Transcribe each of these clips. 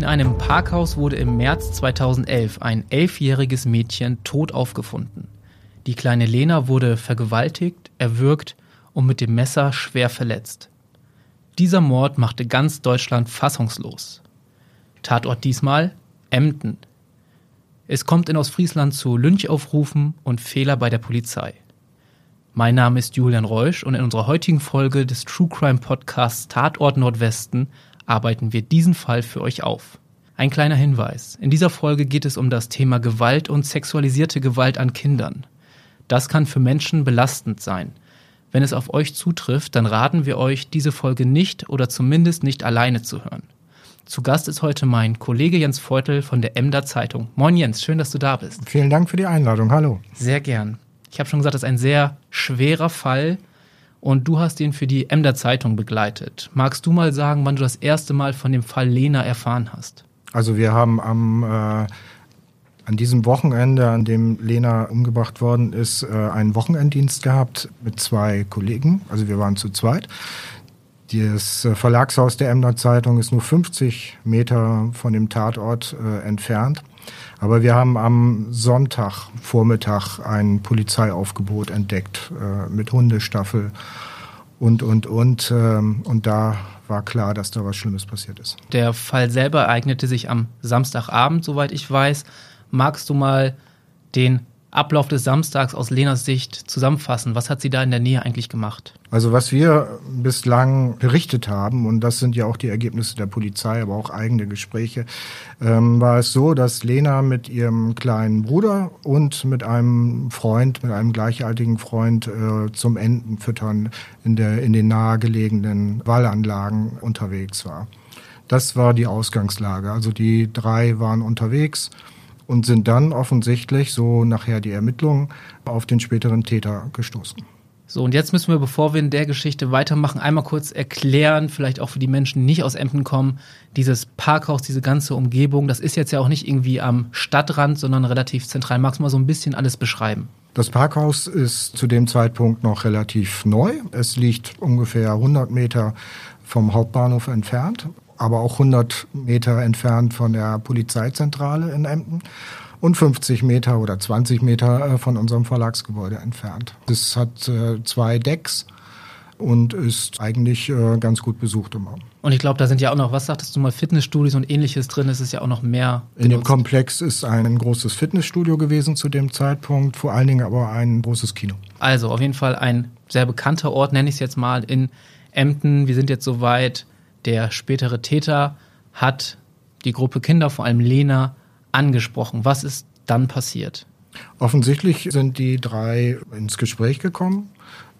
In einem Parkhaus wurde im März 2011 ein elfjähriges Mädchen tot aufgefunden. Die kleine Lena wurde vergewaltigt, erwürgt und mit dem Messer schwer verletzt. Dieser Mord machte ganz Deutschland fassungslos. Tatort diesmal Emden. Es kommt in Ostfriesland zu Lynchaufrufen und Fehler bei der Polizei. Mein Name ist Julian Reusch und in unserer heutigen Folge des True Crime Podcasts Tatort Nordwesten arbeiten wir diesen Fall für euch auf. Ein kleiner Hinweis. In dieser Folge geht es um das Thema Gewalt und sexualisierte Gewalt an Kindern. Das kann für Menschen belastend sein. Wenn es auf euch zutrifft, dann raten wir euch, diese Folge nicht oder zumindest nicht alleine zu hören. Zu Gast ist heute mein Kollege Jens Feutel von der Emder Zeitung. Moin Jens, schön, dass du da bist. Vielen Dank für die Einladung. Hallo. Sehr gern. Ich habe schon gesagt, das ist ein sehr schwerer Fall und du hast ihn für die Emder Zeitung begleitet. Magst du mal sagen, wann du das erste Mal von dem Fall Lena erfahren hast? Also wir haben am äh, an diesem Wochenende, an dem Lena umgebracht worden ist, äh, einen Wochenenddienst gehabt mit zwei Kollegen. Also wir waren zu zweit. Das äh, Verlagshaus der Emder Zeitung ist nur 50 Meter von dem Tatort äh, entfernt. Aber wir haben am Sonntag Vormittag ein Polizeiaufgebot entdeckt äh, mit Hundestaffel und, und, und. Ähm, und da war klar, dass da was Schlimmes passiert ist. Der Fall selber ereignete sich am Samstagabend, soweit ich weiß. Magst du mal den Ablauf des Samstags aus Lenas Sicht zusammenfassen? Was hat sie da in der Nähe eigentlich gemacht? Also was wir bislang berichtet haben, und das sind ja auch die Ergebnisse der Polizei, aber auch eigene Gespräche, ähm, war es so, dass Lena mit ihrem kleinen Bruder und mit einem Freund, mit einem gleichaltigen Freund äh, zum Entenfüttern in, der, in den nahegelegenen Wallanlagen unterwegs war. Das war die Ausgangslage. Also die drei waren unterwegs und sind dann offensichtlich, so nachher die Ermittlungen, auf den späteren Täter gestoßen. So, und jetzt müssen wir, bevor wir in der Geschichte weitermachen, einmal kurz erklären, vielleicht auch für die Menschen, die nicht aus Emden kommen, dieses Parkhaus, diese ganze Umgebung, das ist jetzt ja auch nicht irgendwie am Stadtrand, sondern relativ zentral. Magst du mal so ein bisschen alles beschreiben? Das Parkhaus ist zu dem Zeitpunkt noch relativ neu. Es liegt ungefähr 100 Meter vom Hauptbahnhof entfernt aber auch 100 Meter entfernt von der Polizeizentrale in Emden und 50 Meter oder 20 Meter äh, von unserem Verlagsgebäude entfernt. Es hat äh, zwei Decks und ist eigentlich äh, ganz gut besucht immer. Und ich glaube, da sind ja auch noch, was sagtest du mal, Fitnessstudios und ähnliches drin. Es ist ja auch noch mehr. Genutzt. In dem Komplex ist ein großes Fitnessstudio gewesen zu dem Zeitpunkt, vor allen Dingen aber ein großes Kino. Also auf jeden Fall ein sehr bekannter Ort, nenne ich es jetzt mal, in Emden. Wir sind jetzt soweit, der spätere Täter hat die Gruppe Kinder, vor allem Lena, angesprochen. Was ist dann passiert? Offensichtlich sind die drei ins Gespräch gekommen,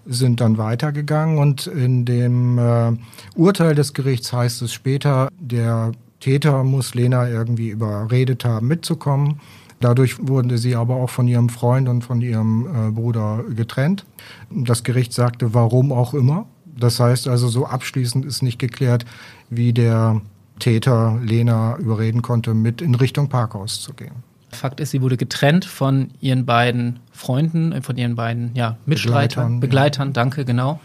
sind dann weitergegangen und in dem äh, Urteil des Gerichts heißt es später, der Täter muss Lena irgendwie überredet haben, mitzukommen. Dadurch wurde sie aber auch von ihrem Freund und von ihrem äh, Bruder getrennt. Das Gericht sagte, warum auch immer. Das heißt also, so abschließend ist nicht geklärt, wie der Täter Lena überreden konnte, mit in Richtung Parkhaus zu gehen. Fakt ist, sie wurde getrennt von ihren beiden Freunden, äh, von ihren beiden ja, Mitstreitern, Begleitern, Begleitern ja. danke, genau.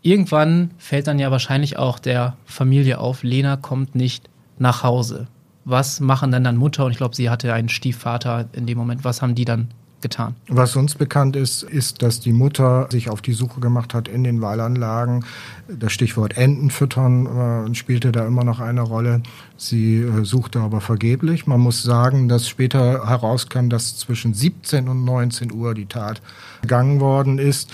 Irgendwann fällt dann ja wahrscheinlich auch der Familie auf, Lena kommt nicht nach Hause. Was machen denn dann Mutter und ich glaube, sie hatte einen Stiefvater in dem Moment. Was haben die dann getan. Was uns bekannt ist, ist, dass die Mutter sich auf die Suche gemacht hat in den Wallanlagen. Das Stichwort Enten füttern äh, spielte da immer noch eine Rolle. Sie äh, suchte aber vergeblich. Man muss sagen, dass später herauskam, dass zwischen 17 und 19 Uhr die Tat begangen worden ist.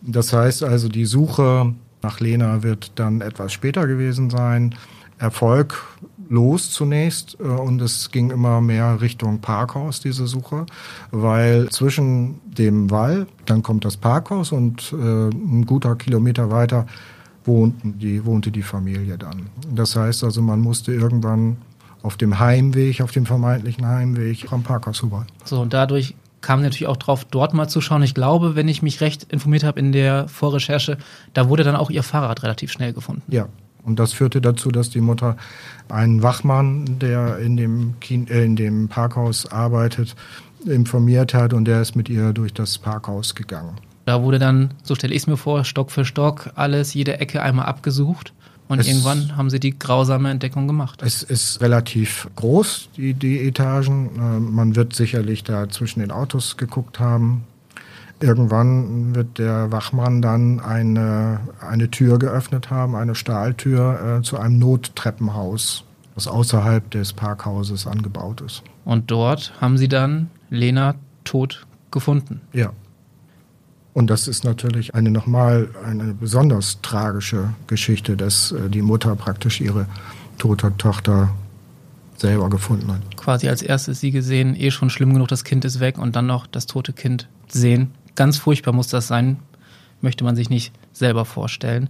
Das heißt also, die Suche nach Lena wird dann etwas später gewesen sein. Erfolg los zunächst äh, und es ging immer mehr Richtung Parkhaus, diese Suche, weil zwischen dem Wall, dann kommt das Parkhaus und äh, ein guter Kilometer weiter wohnten die, wohnte die Familie dann. Das heißt also, man musste irgendwann auf dem Heimweg, auf dem vermeintlichen Heimweg am Parkhaus vorbei. So, und dadurch kam natürlich auch drauf, dort mal zu schauen. Ich glaube, wenn ich mich recht informiert habe in der Vorrecherche, da wurde dann auch ihr Fahrrad relativ schnell gefunden. Ja, und das führte dazu, dass die Mutter einen Wachmann, der in dem, Kien äh, in dem Parkhaus arbeitet, informiert hat und der ist mit ihr durch das Parkhaus gegangen. Da wurde dann, so stelle ich es mir vor, Stock für Stock alles, jede Ecke einmal abgesucht. Und Es- irgendwann haben sie die grausame Entdeckung gemacht. Es ist relativ groß, die, die Etagen. Äh, Man wird sicherlich da zwischen den Autos geguckt haben. Irgendwann wird der Wachmann dann eine, eine Tür geöffnet haben, eine Stahltür äh, zu einem Nottreppenhaus, das außerhalb des Parkhauses angebaut ist. Und dort haben sie dann Lena tot gefunden. Ja. Und das ist natürlich eine nochmal eine besonders tragische Geschichte, dass äh, die Mutter praktisch ihre tote Tochter selber gefunden hat. Quasi als erstes sie gesehen, eh schon schlimm genug, das Kind ist weg und dann noch das tote Kind sehen. Ganz furchtbar muss das sein, möchte man sich nicht selber vorstellen.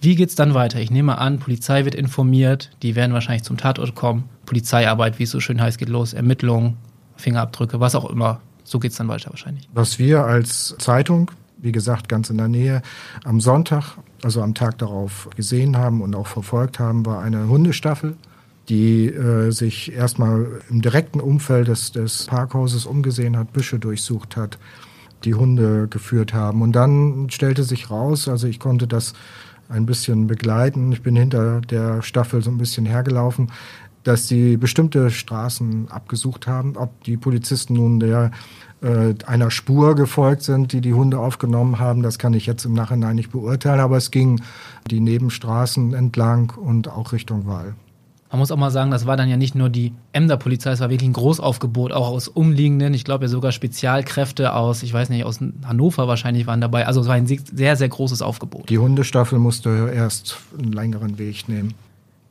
Wie geht's dann weiter? Ich nehme an, Polizei wird informiert, die werden wahrscheinlich zum Tatort kommen. Polizeiarbeit, wie es so schön heißt, geht los, Ermittlungen, Fingerabdrücke, was auch immer. So geht's dann weiter wahrscheinlich. Was wir als Zeitung, wie gesagt, ganz in der Nähe, am Sonntag, also am Tag darauf gesehen haben und auch verfolgt haben, war eine Hundestaffel, die äh, sich erstmal im direkten Umfeld des, des Parkhauses umgesehen hat, Büsche durchsucht hat, die Hunde geführt haben. Und dann stellte sich raus, also ich konnte das ein bisschen begleiten, ich bin hinter der Staffel so ein bisschen hergelaufen, dass sie bestimmte Straßen abgesucht haben, ob die Polizisten nun der äh, einer Spur gefolgt sind, die die Hunde aufgenommen haben, das kann ich jetzt im Nachhinein nicht beurteilen, aber es ging die Nebenstraßen entlang und auch Richtung Wall. Man muss auch mal sagen, das war dann ja nicht nur die Emder Polizei, es war wirklich ein Großaufgebot, auch aus umliegenden, ich glaube ja sogar Spezialkräfte aus, ich weiß nicht, aus Hannover wahrscheinlich waren dabei. Also es war ein sehr, sehr großes Aufgebot. Die Hundestaffel musste erst einen längeren Weg nehmen.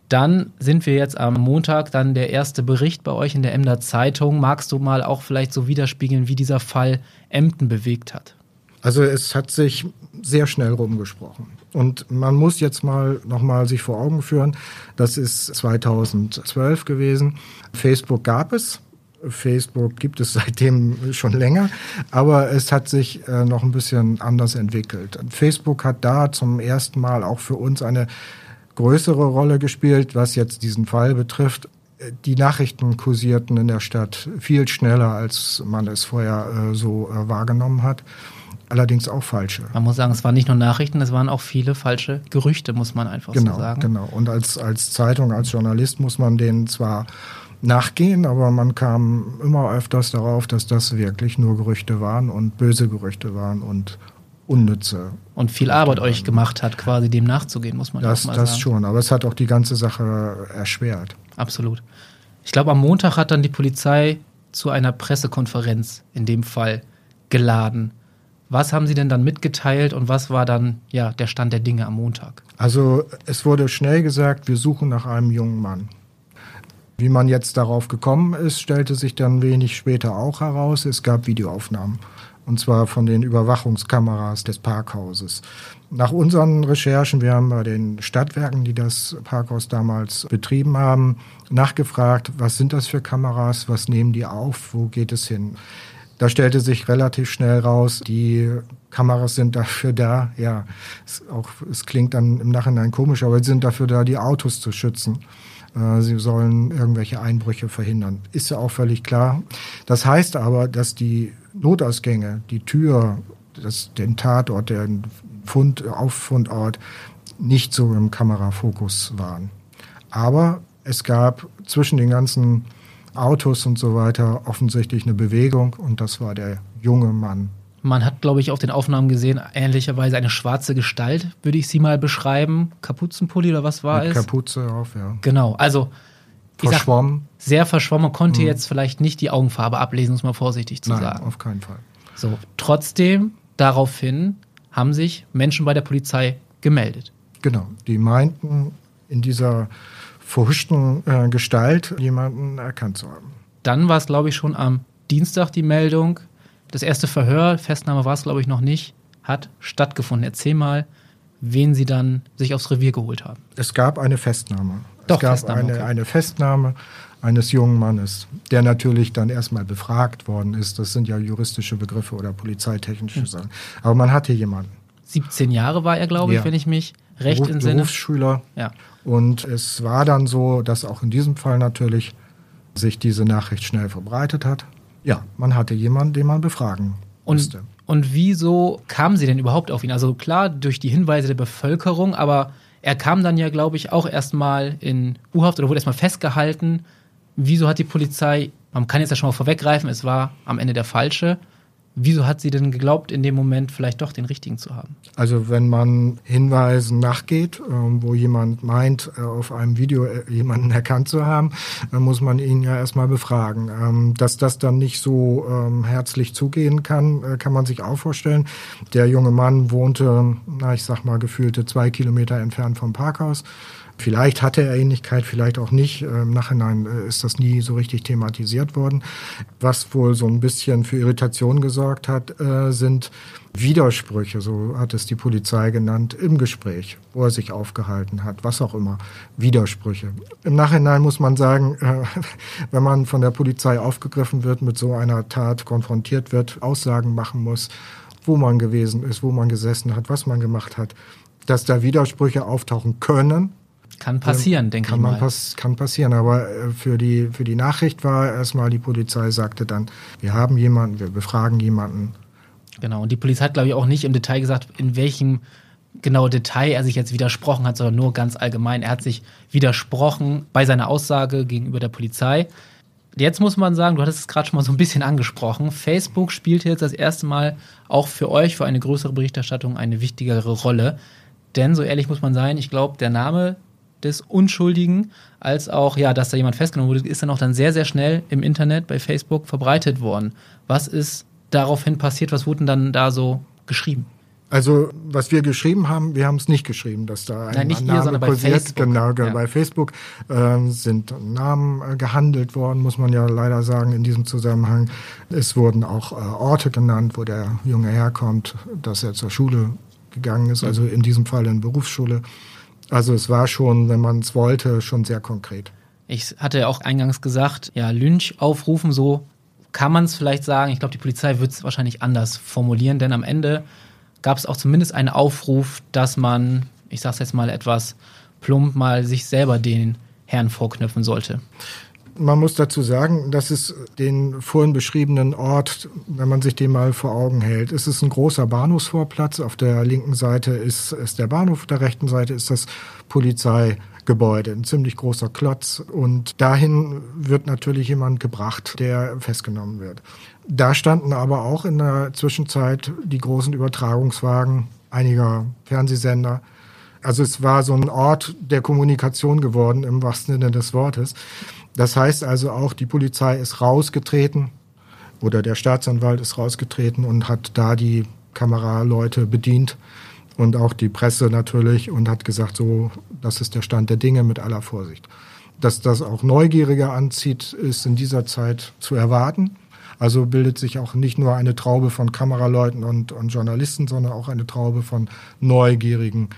Dann sind wir jetzt am Montag, dann der erste Bericht bei euch in der Emder Zeitung. Magst du mal auch vielleicht so widerspiegeln, wie dieser Fall Emden bewegt hat? Also es hat sich sehr schnell rumgesprochen. Und man muss jetzt mal nochmal sich vor Augen führen, das ist 2012 gewesen. Facebook gab es. Facebook gibt es seitdem schon länger, aber es hat sich äh, noch ein bisschen anders entwickelt. Facebook hat da zum ersten Mal auch für uns eine größere Rolle gespielt, was jetzt diesen Fall betrifft. Die Nachrichten kursierten in der Stadt viel schneller, als man es vorher äh, so äh, wahrgenommen hat. Allerdings auch falsche. Man muss sagen, es waren nicht nur Nachrichten, es waren auch viele falsche Gerüchte, muss man einfach Genau, so sagen. genau. Und als, als Zeitung, als Journalist muss man denen zwar nachgehen, aber man kam immer öfters darauf, dass das wirklich nur Gerüchte waren und böse Gerüchte waren und unnütze. Und viel Arbeit euch gemacht hat, quasi dem nachzugehen, muss man Das, auch mal das sagen. schon, aber es hat auch die ganze Sache erschwert. Absolut. Ich glaube, am Montag hat dann die Polizei zu einer Pressekonferenz in dem Fall geladen. Was haben Sie denn dann mitgeteilt und was war dann ja der Stand der Dinge am Montag? Also es wurde schnell gesagt, wir suchen nach einem jungen Mann. Wie man jetzt darauf gekommen ist, stellte sich dann wenig später auch heraus, es gab Videoaufnahmen. Und zwar von den Überwachungskameras des Parkhauses. Nach unseren Recherchen, wir haben bei den Stadtwerken, die das Parkhaus damals betrieben haben, nachgefragt, was sind das für Kameras, was nehmen die auf, wo geht es hin? Da stellte sich relativ schnell raus, die Kameras sind dafür da, ja, es, auch, es klingt dann im Nachhinein komisch, aber sie sind dafür da, die Autos zu schützen. Äh, Sie sollen irgendwelche Einbrüche verhindern. Ist ja auch völlig klar. Das heißt aber, dass die Notausgänge, die Tür, das, den Tatort, den Fund, Auffundort nicht so im Kamerafokus waren. Aber es gab zwischen den ganzen Autos und so weiter offensichtlich eine Bewegung und das war der junge Mann. Man hat, glaube ich, auf den Aufnahmen gesehen, ähnlicherweise eine schwarze Gestalt, würde ich sie mal beschreiben. Kapuzenpulli oder was war mit es? Kapuze auf, ja. Genau, also ich sag, Verschwommen? sehr verschwommen, man konnte jetzt vielleicht nicht die Augenfarbe ablesen, muss man vorsichtig zu Nein, sagen. auf keinen Fall. So, trotzdem, daraufhin haben sich Menschen bei der Polizei gemeldet. Genau, die meinten in dieser verhuschten äh, Gestalt jemanden erkannt zu haben. Dann war es, glaube ich, schon am Dienstag die Meldung. Das erste Verhör, Festnahme war es, glaube ich, noch nicht, hat stattgefunden. Erzähl mal, wen sie dann sich aufs Revier geholt haben. Es gab eine Festnahme. Doch, es gab Festnahme, eine, okay. eine Festnahme eines jungen Mannes, der natürlich dann erstmal befragt worden ist. Das sind ja juristische Begriffe oder polizeitechnische Hm. Sachen. Aber man hatte jemanden. 17 Jahre war er, glaube ich, Ja. wenn ich mich recht Beruf, entsinne. Berufsschüler. Ja. Und es war dann so, dass auch in diesem Fall natürlich sich diese Nachricht schnell verbreitet hat. Ja, man hatte jemanden, den man befragen Und, musste. und wieso kamen sie denn überhaupt auf ihn? Also klar, durch die Hinweise der Bevölkerung, aber Er kam dann ja, glaube ich, auch erstmal in U-Haft oder wurde erstmal festgehalten. Wieso hat die Polizei, man kann jetzt ja schon mal vorweggreifen, es war am Ende der falsche. Wieso hat sie denn geglaubt, in dem Moment vielleicht doch den richtigen zu haben? Also wenn man Hinweisen nachgeht, ähm, wo jemand meint, äh, auf einem Video äh, jemanden erkannt zu haben, dann muss man ihn ja erstmal befragen. Ähm, dass das dann nicht so ähm, herzlich zugehen kann, äh, kann man sich auch vorstellen. Der junge Mann wohnte, na ich sag mal, gefühlte zwei Kilometer entfernt vom Parkhaus. Vielleicht hatte er Ähnlichkeit, vielleicht auch nicht. Im Nachhinein äh, ist das nie so richtig thematisiert worden. Was wohl so ein bisschen für Irritation gesorgt hat, äh, sind Widersprüche, so hat es die Polizei genannt, im Gespräch, wo er sich aufgehalten hat, was auch immer. Widersprüche. Im Nachhinein muss man sagen, äh, wenn man von der Polizei aufgegriffen wird, mit so einer Tat konfrontiert wird, Aussagen machen muss, wo man gewesen ist, wo man gesessen hat, was man gemacht hat, dass da Widersprüche auftauchen können, kann passieren, denke kann ich mal. Pass kann passieren, aber äh, für die, für die Nachricht war erstmal, die Polizei sagte dann, wir haben jemanden, wir befragen jemanden. Genau, und die Polizei hat, glaube ich, auch nicht im Detail gesagt, in welchem genau Detail er sich jetzt widersprochen hat, sondern nur ganz allgemein. Er hat sich widersprochen bei seiner Aussage gegenüber der Polizei. Jetzt muss man sagen, du hattest es gerade schon mal so ein bisschen angesprochen. Facebook spielt jetzt das erste Mal auch für euch, für eine größere Berichterstattung, eine wichtigere Rolle. Denn so ehrlich muss man sein, ich glaube, der Name des Unschuldigen, als auch, ja, dass da jemand festgenommen wurde, ist dann auch dann sehr, sehr schnell im Internet bei Facebook verbreitet worden. Was ist daraufhin passiert? Was wurde dann da so geschrieben? Also, was wir geschrieben haben, wir haben es nicht geschrieben, dass da ein Nein, nicht Name ihr, sondern bei Facebook. Genau, ja. bei Facebook äh, sind Namen äh, gehandelt worden, muss man ja leider sagen in diesem Zusammenhang. Es wurden auch äh, Orte genannt, wo der Junge herkommt, dass er zur Schule gegangen ist, also in diesem Fall in Berufsschule. Also es war schon, wenn man es wollte, schon sehr konkret. Ich hatte ja auch eingangs gesagt, ja, Lynch aufrufen, so kann man es vielleicht sagen. Ich glaube, die Polizei wird es wahrscheinlich anders formulieren, denn am Ende gab es auch zumindest einen Aufruf, dass man, ich sage es jetzt mal etwas plump, mal sich selber den Herrn vorknüpfen sollte. Man muss dazu sagen, dass es den vorhin beschriebenen Ort, wenn man sich den mal vor Augen hält, es ist ein großer Bahnhofsvorplatz. Auf der linken Seite ist, ist der Bahnhof, auf der rechten Seite ist das Polizeigebäude, ein ziemlich großer Klotz. Und dahin wird natürlich jemand gebracht, der festgenommen wird. Da standen aber auch in der Zwischenzeit die großen Übertragungswagen einiger Fernsehsender, also es war so ein Ort der Kommunikation geworden im wahrsten Sinne des Wortes. Das heißt also auch, die Polizei ist rausgetreten oder der Staatsanwalt ist rausgetreten und hat da die Kameraleute bedient und auch die Presse natürlich und hat gesagt, so, das ist der Stand der Dinge mit aller Vorsicht. Dass das auch Neugierige anzieht, ist in dieser Zeit zu erwarten. Also bildet sich auch nicht nur eine Traube von Kameraleuten und, und Journalisten, sondern auch eine Traube von neugierigen,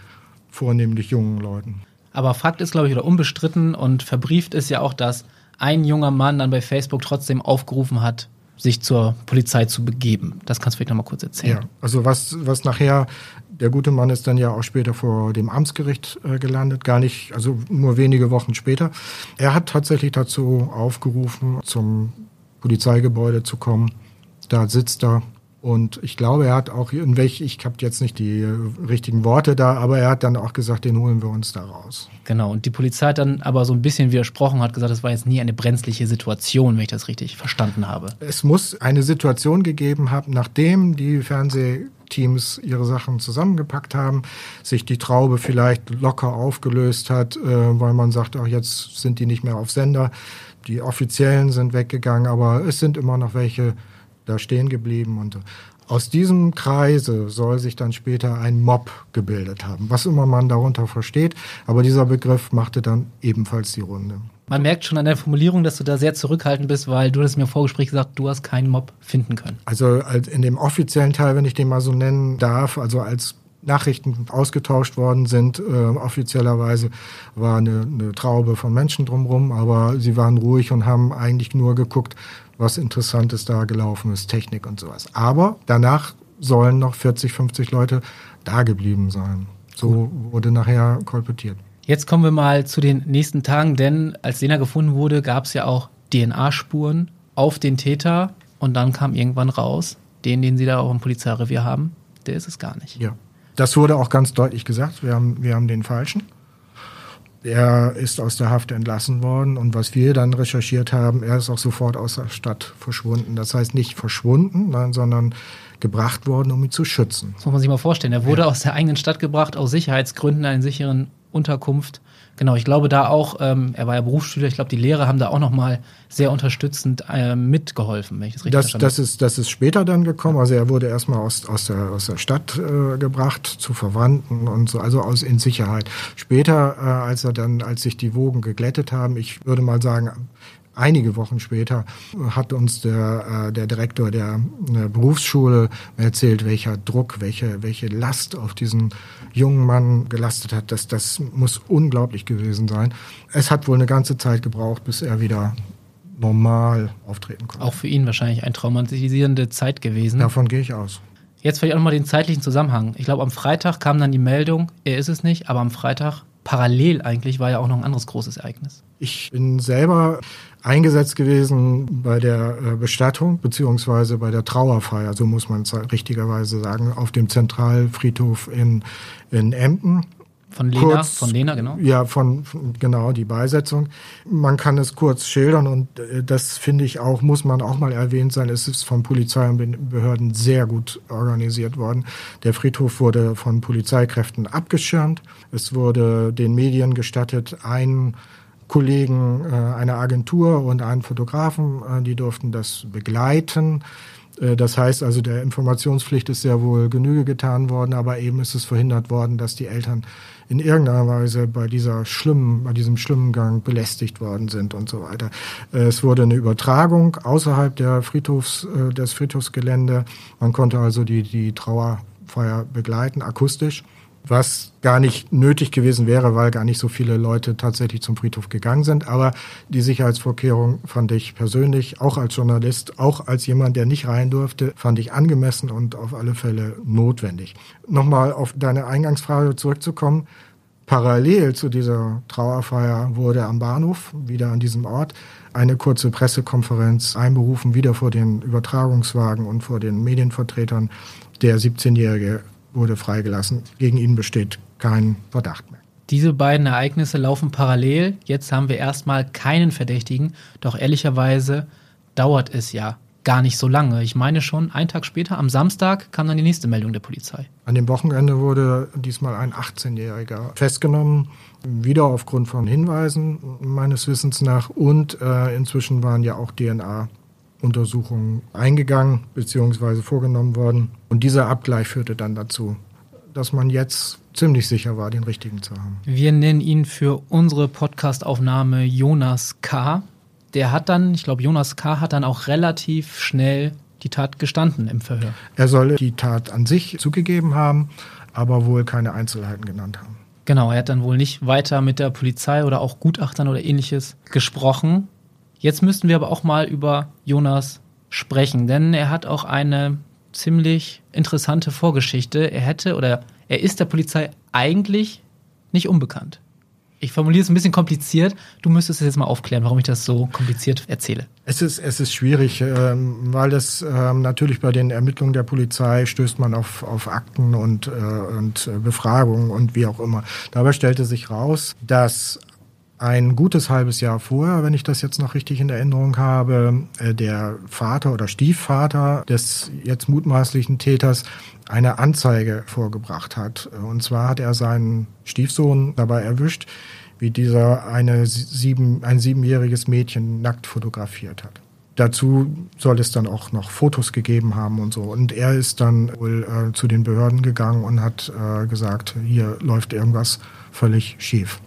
vornehmlich jungen Leuten. Aber Fakt ist, glaube ich, oder unbestritten und verbrieft ist ja auch, dass ein junger Mann dann bei Facebook trotzdem aufgerufen hat, sich zur Polizei zu begeben. Das kannst du vielleicht noch mal kurz erzählen. Ja, also was, was nachher, der gute Mann ist dann ja auch später vor dem Amtsgericht äh, gelandet, gar nicht, also nur wenige Wochen später. Er hat tatsächlich dazu aufgerufen, zum Polizeigebäude zu kommen. Da sitzt er und ich glaube, er hat auch in welch, ich habe jetzt nicht die äh, richtigen Worte da, aber er hat dann auch gesagt, den holen wir uns da raus. Genau, und die Polizei hat dann aber so ein bisschen widersprochen, hat gesagt, es war jetzt nie eine brenzliche Situation, wenn ich das richtig verstanden habe. Es muss eine Situation gegeben haben, nachdem die Fernsehteams ihre Sachen zusammengepackt haben, sich die Traube vielleicht locker aufgelöst hat, äh, weil man sagt, ach, jetzt sind die nicht mehr auf Sender. Die Offiziellen sind weggegangen, aber es sind immer noch welche da stehen geblieben und aus diesem Kreise soll sich dann später ein Mob gebildet haben, was immer man darunter versteht. Aber dieser Begriff machte dann ebenfalls die Runde. Man merkt schon an der Formulierung, dass du da sehr zurückhaltend bist, weil du das mir im Vorgespräch gesagt, du hast keinen Mob finden können. Also in dem offiziellen Teil, wenn ich den mal so nennen darf, also als Nachrichten ausgetauscht worden sind, äh, offiziellerweise war eine, eine Traube von Menschen drumherum, aber sie waren ruhig und haben eigentlich nur geguckt, was Interessantes da gelaufen ist, Technik und sowas. Aber danach sollen noch 40, 50 Leute da geblieben sein. So wurde nachher kolportiert. Jetzt kommen wir mal zu den nächsten Tagen, denn als Lena gefunden wurde, gab es ja auch DNA-Spuren auf den Täter und dann kam irgendwann raus, den, den sie da auch im Polizeirevier haben, der ist es gar nicht. Ja. Das wurde auch ganz deutlich gesagt. Wir haben, wir haben den Falschen. Er ist aus der Haft entlassen worden und was wir dann recherchiert haben, er ist auch sofort aus der Stadt verschwunden. Das heißt nicht verschwunden, nein, sondern gebracht worden, um ihn zu schützen. Das muss man sich mal vorstellen. Er wurde ja. aus der eigenen Stadt gebracht, aus Sicherheitsgründen, einer sicheren Unterkunft. Genau, ich glaube da auch, ähm, er war ja Berufsschüler, ich glaube, die Lehrer haben da auch nochmal sehr unterstützend äh, mitgeholfen, wenn ich das richtig das, verstanden das ist, das ist später dann gekommen. Also er wurde erstmal aus, aus, der, aus der Stadt äh, gebracht zu Verwandten und so, also aus in Sicherheit. Später, äh, als er dann, als sich die Wogen geglättet haben, ich würde mal sagen, einige Wochen später hat uns der, äh, der Direktor der, der Berufsschule erzählt, welcher Druck, welche, welche Last auf diesen jungen Mann gelastet hat. Das, das muss unglaublich gewesen sein. Es hat wohl eine ganze Zeit gebraucht, bis er wieder normal auftreten konnte. Auch für ihn wahrscheinlich eine traumatisierende Zeit gewesen. Davon gehe ich aus. Jetzt vielleicht auch nochmal den zeitlichen Zusammenhang. Ich glaube, am Freitag kam dann die Meldung, er ist es nicht, aber am Freitag parallel eigentlich war ja auch noch ein anderes großes Ereignis. Ich bin selber eingesetzt gewesen bei der äh, Bestattung beziehungsweise bei der Trauerfeier, so muss man es richtigerweise sagen, auf dem Zentralfriedhof in, in Emden. Von Lena, kurz, von Lena, genau. Ja, von, von, genau, die Beisetzung. Man kann es kurz schildern und äh, das finde ich auch, muss man auch mal erwähnt sein. Es ist von Polizei und Behörden sehr gut organisiert worden. Der Friedhof wurde von Polizeikräften abgeschirmt. Es wurde den Medien gestattet, einen Kollegen äh, einer Agentur und einen Fotografen, äh, die durften das begleiten. Das heißt also, der Informationspflicht ist sehr wohl Genüge getan worden, aber eben ist es verhindert worden, dass die Eltern in irgendeiner Weise bei dieser schlimmen, bei diesem schlimmen Gang belästigt worden sind und so weiter. Äh, es wurde eine Übertragung außerhalb der Friedhofs, äh, des Friedhofsgelände. Man konnte also die, die Trauerfeier begleiten, akustisch was gar nicht nötig gewesen wäre, weil gar nicht so viele Leute tatsächlich zum Friedhof gegangen sind. Aber die Sicherheitsvorkehrung fand ich persönlich, auch als Journalist, auch als jemand, der nicht rein durfte, fand ich angemessen und auf alle Fälle notwendig. Nochmal auf deine Eingangsfrage zurückzukommen. Parallel zu dieser Trauerfeier wurde am Bahnhof, wieder an diesem Ort, eine kurze Pressekonferenz einberufen, wieder vor den Übertragungswagen und vor den Medienvertretern. Der 17-jährige wurde freigelassen. Gegen ihn besteht kein Verdacht mehr. Diese beiden Ereignisse laufen parallel. Jetzt haben wir erstmal keinen Verdächtigen. Doch ehrlicherweise dauert es ja gar nicht so lange. Ich meine schon, einen Tag später, am Samstag, kam dann die nächste Meldung der Polizei. An dem Wochenende wurde diesmal ein 18-Jähriger festgenommen, wieder aufgrund von Hinweisen meines Wissens nach. Und äh, inzwischen waren ja auch DNA Untersuchungen eingegangen bzw. vorgenommen worden. Und dieser Abgleich führte dann dazu, dass man jetzt ziemlich sicher war, den richtigen zu haben. Wir nennen ihn für unsere Podcastaufnahme Jonas K. Der hat dann, ich glaube, Jonas K. hat dann auch relativ schnell die Tat gestanden im Verhör. Er soll die Tat an sich zugegeben haben, aber wohl keine Einzelheiten genannt haben. Genau, er hat dann wohl nicht weiter mit der Polizei oder auch Gutachtern oder ähnliches gesprochen. Jetzt müssten wir aber auch mal über Jonas sprechen, denn er hat auch eine ziemlich interessante Vorgeschichte. Er hätte oder er ist der Polizei eigentlich nicht unbekannt. Ich formuliere es ein bisschen kompliziert. Du müsstest es jetzt mal aufklären, warum ich das so kompliziert erzähle. Es ist, es ist schwierig, ähm, weil das ähm, natürlich bei den Ermittlungen der Polizei stößt man auf, auf Akten und, äh, und Befragungen und wie auch immer. Dabei stellte sich raus, dass ein gutes halbes Jahr vorher, wenn ich das jetzt noch richtig in Erinnerung habe, äh, der Vater oder Stiefvater des jetzt mutmaßlichen Täters eine Anzeige vorgebracht hat. Und zwar hat er seinen Stiefsohn dabei erwischt, wie dieser eine sieben, ein siebenjähriges Mädchen nackt fotografiert hat. Dazu soll es dann auch noch Fotos gegeben haben und so. Und er ist dann wohl äh, zu den Behörden gegangen und hat äh, gesagt, hier läuft irgendwas völlig schief.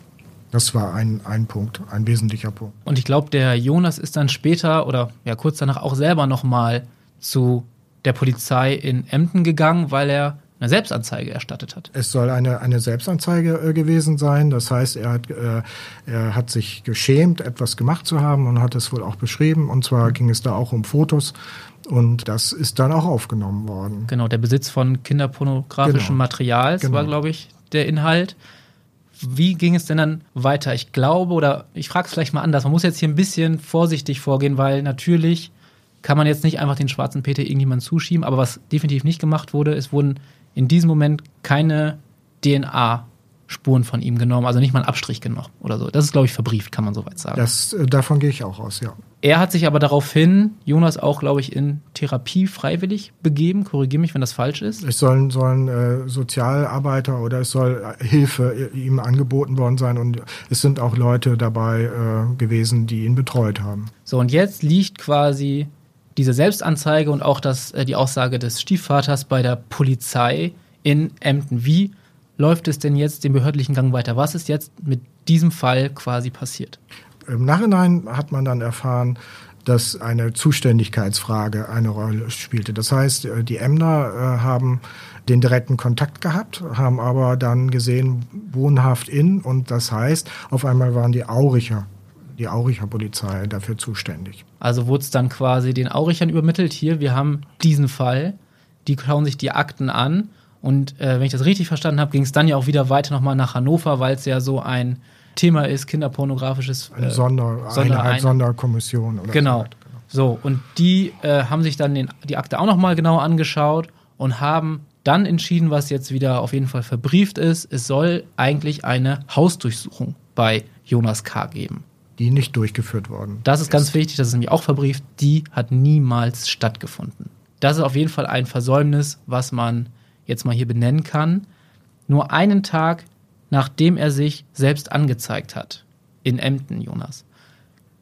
Das war ein, ein Punkt, ein wesentlicher Punkt. Und ich glaube, der Jonas ist dann später oder ja kurz danach auch selber nochmal zu der Polizei in Emden gegangen, weil er eine Selbstanzeige erstattet hat. Es soll eine, eine Selbstanzeige äh, gewesen sein. Das heißt, er hat, äh, er hat sich geschämt, etwas gemacht zu haben und hat es wohl auch beschrieben. Und zwar ging es da auch um Fotos. Und das ist dann auch aufgenommen worden. Genau, der Besitz von kinderpornografischem genau. Materials genau. war, glaube ich, der Inhalt. Wie ging es denn dann weiter? Ich glaube, oder ich frage es vielleicht mal anders, man muss jetzt hier ein bisschen vorsichtig vorgehen, weil natürlich kann man jetzt nicht einfach den schwarzen Peter irgendjemand zuschieben, aber was definitiv nicht gemacht wurde, es wurden in diesem Moment keine DNA Spuren von ihm genommen, also nicht mal einen Abstrich genommen oder so. Das ist, glaube ich, verbrieft, kann man soweit sagen. Das, äh, davon gehe ich auch aus, ja. Er hat sich aber daraufhin, Jonas auch, glaube ich, in Therapie freiwillig begeben. Korrigiere mich, wenn das falsch ist. Es sollen, sollen äh, Sozialarbeiter oder es soll äh, Hilfe äh, ihm angeboten worden sein und es sind auch Leute dabei äh, gewesen, die ihn betreut haben. So, und jetzt liegt quasi diese Selbstanzeige und auch das, äh, die Aussage des Stiefvaters bei der Polizei in Emden. Wie läuft es denn jetzt den behördlichen Gang weiter? Was ist jetzt mit diesem Fall quasi passiert? Im Nachhinein hat man dann erfahren, dass eine Zuständigkeitsfrage eine Rolle spielte. Das heißt, äh, die Emner äh, haben den direkten Kontakt gehabt, haben aber dann gesehen, wohnhaft in und das heißt, auf einmal waren die Auricher, die Auricher Polizei dafür zuständig. Also wurde es dann quasi den Aurichern übermittelt, hier, wir haben diesen Fall, die schauen sich die Akten an und äh, wenn ich das richtig verstanden habe, ging es dann ja auch wieder weiter nochmal nach Hannover, weil es ja so ein Thema ist, kinderpornografisches. Eine äh, Sonder, Sonder eine, Sonderkommission. Oder genau. So, genau. und die äh, haben sich dann den, die Akte auch nochmal genau angeschaut und haben dann entschieden, was jetzt wieder auf jeden Fall verbrieft ist. Es soll eigentlich eine Hausdurchsuchung bei Jonas K. geben. Die nicht durchgeführt worden. Das ist, ist ganz wichtig, das ist nämlich auch verbrieft. Die hat niemals stattgefunden. Das ist auf jeden Fall ein Versäumnis, was man jetzt mal hier benennen kann, nur einen Tag nachdem er sich selbst angezeigt hat, in Emden, Jonas,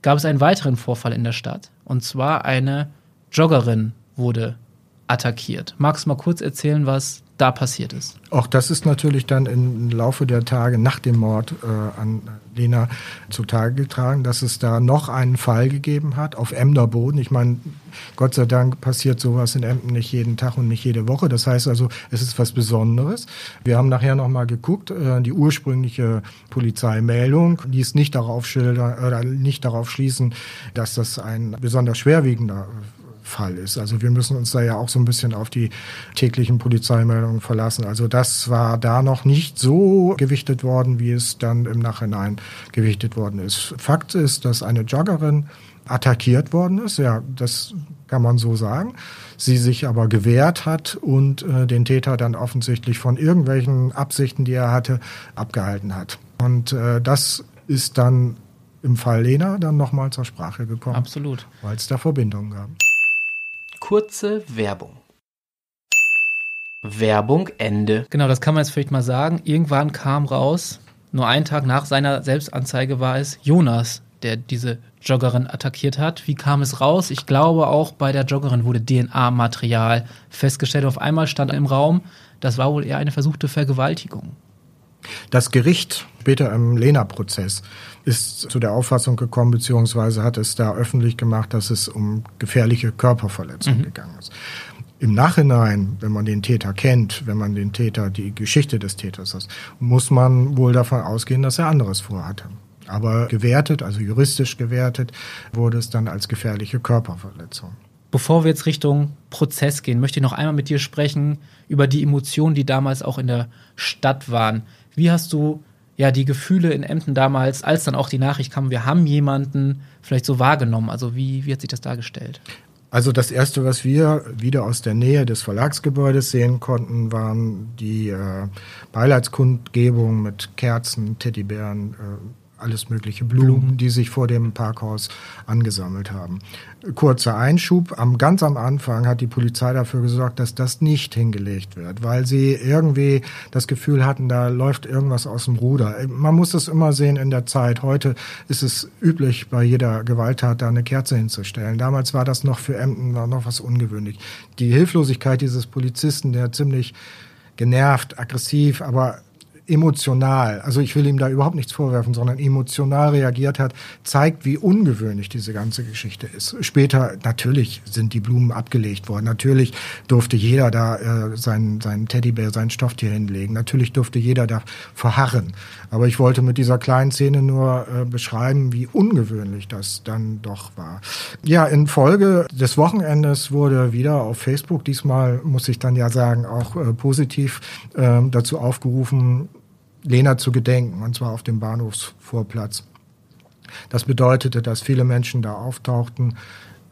gab es einen weiteren Vorfall in der Stadt. Und zwar eine Joggerin wurde attackiert. Magst du mal kurz erzählen, was da passiert ist. Auch das ist natürlich dann im Laufe der Tage nach dem Mord äh, an Lena zutage getragen, dass es da noch einen Fall gegeben hat auf Emder Boden. Ich meine, Gott sei Dank passiert sowas in Emden nicht jeden Tag und nicht jede Woche. Das heißt also, es ist was Besonderes. Wir haben nachher noch mal geguckt, äh, die ursprüngliche Polizeimeldung ließ nicht darauf schildern oder nicht darauf schließen, dass das ein besonders schwerwiegender Fall ist. Also wir müssen uns da ja auch so ein bisschen auf die täglichen Polizeimeldungen verlassen. Also das war da noch nicht so gewichtet worden, wie es dann im Nachhinein gewichtet worden ist. Fakt ist, dass eine Joggerin attackiert worden ist. Ja, das kann man so sagen. Sie sich aber gewehrt hat und äh, den Täter dann offensichtlich von irgendwelchen Absichten, die er hatte, abgehalten hat. Und äh, das ist dann im Fall Lena dann nochmal zur Sprache gekommen. Absolut. Weil es da Verbindungen gab. Kurze Werbung. Werbung Ende. Genau, das kann man jetzt vielleicht mal sagen. Irgendwann kam raus, nur einen Tag nach seiner Selbstanzeige war es Jonas, der diese Joggerin attackiert hat. Wie kam es raus? Ich glaube, auch bei der Joggerin wurde DNA-Material festgestellt. Auf einmal stand im Raum, das war wohl eher eine versuchte Vergewaltigung. Das Gericht später im Lena-Prozess ist zu der Auffassung gekommen, beziehungsweise hat es da öffentlich gemacht, dass es um gefährliche Körperverletzung mhm. gegangen ist. Im Nachhinein, wenn man den Täter kennt, wenn man den Täter, die Geschichte des Täters hat, muss man wohl davon ausgehen, dass er anderes vorhatte. Aber gewertet, also juristisch gewertet, wurde es dann als gefährliche Körperverletzung. Bevor wir jetzt Richtung Prozess gehen, möchte ich noch einmal mit dir sprechen über die Emotionen, die damals auch in der Stadt waren. Wie hast du ja die Gefühle in Emden damals, als dann auch die Nachricht kam, wir haben jemanden vielleicht so wahrgenommen? Also wie, wie hat sich das dargestellt? Also das erste, was wir wieder aus der Nähe des Verlagsgebäudes sehen konnten, waren die äh, Beileidskundgebungen mit Kerzen, Teddybären, äh, alles mögliche Blumen, die sich vor dem Parkhaus angesammelt haben. Kurzer Einschub, am, ganz am Anfang hat die Polizei dafür gesorgt, dass das nicht hingelegt wird, weil sie irgendwie das Gefühl hatten, da läuft irgendwas aus dem Ruder. Man muss das immer sehen in der Zeit. Heute ist es üblich, bei jeder Gewalttat da eine Kerze hinzustellen. Damals war das noch für Emden noch was ungewöhnlich. Die Hilflosigkeit dieses Polizisten, der ziemlich genervt, aggressiv, aber emotional, also ich will ihm da überhaupt nichts vorwerfen, sondern emotional reagiert hat, zeigt, wie ungewöhnlich diese ganze Geschichte ist. Später, natürlich sind die Blumen abgelegt worden. Natürlich durfte jeder da äh, seinen, seinen Teddybär, sein Stofftier hinlegen. Natürlich durfte jeder da verharren. Aber ich wollte mit dieser kleinen Szene nur äh, beschreiben, wie ungewöhnlich das dann doch war. Ja, in Folge des Wochenendes wurde wieder auf Facebook, diesmal muss ich dann ja sagen, auch äh, positiv äh, dazu aufgerufen, Lena zu gedenken, und zwar auf dem Bahnhofsvorplatz. Das bedeutete, dass viele Menschen da auftauchten.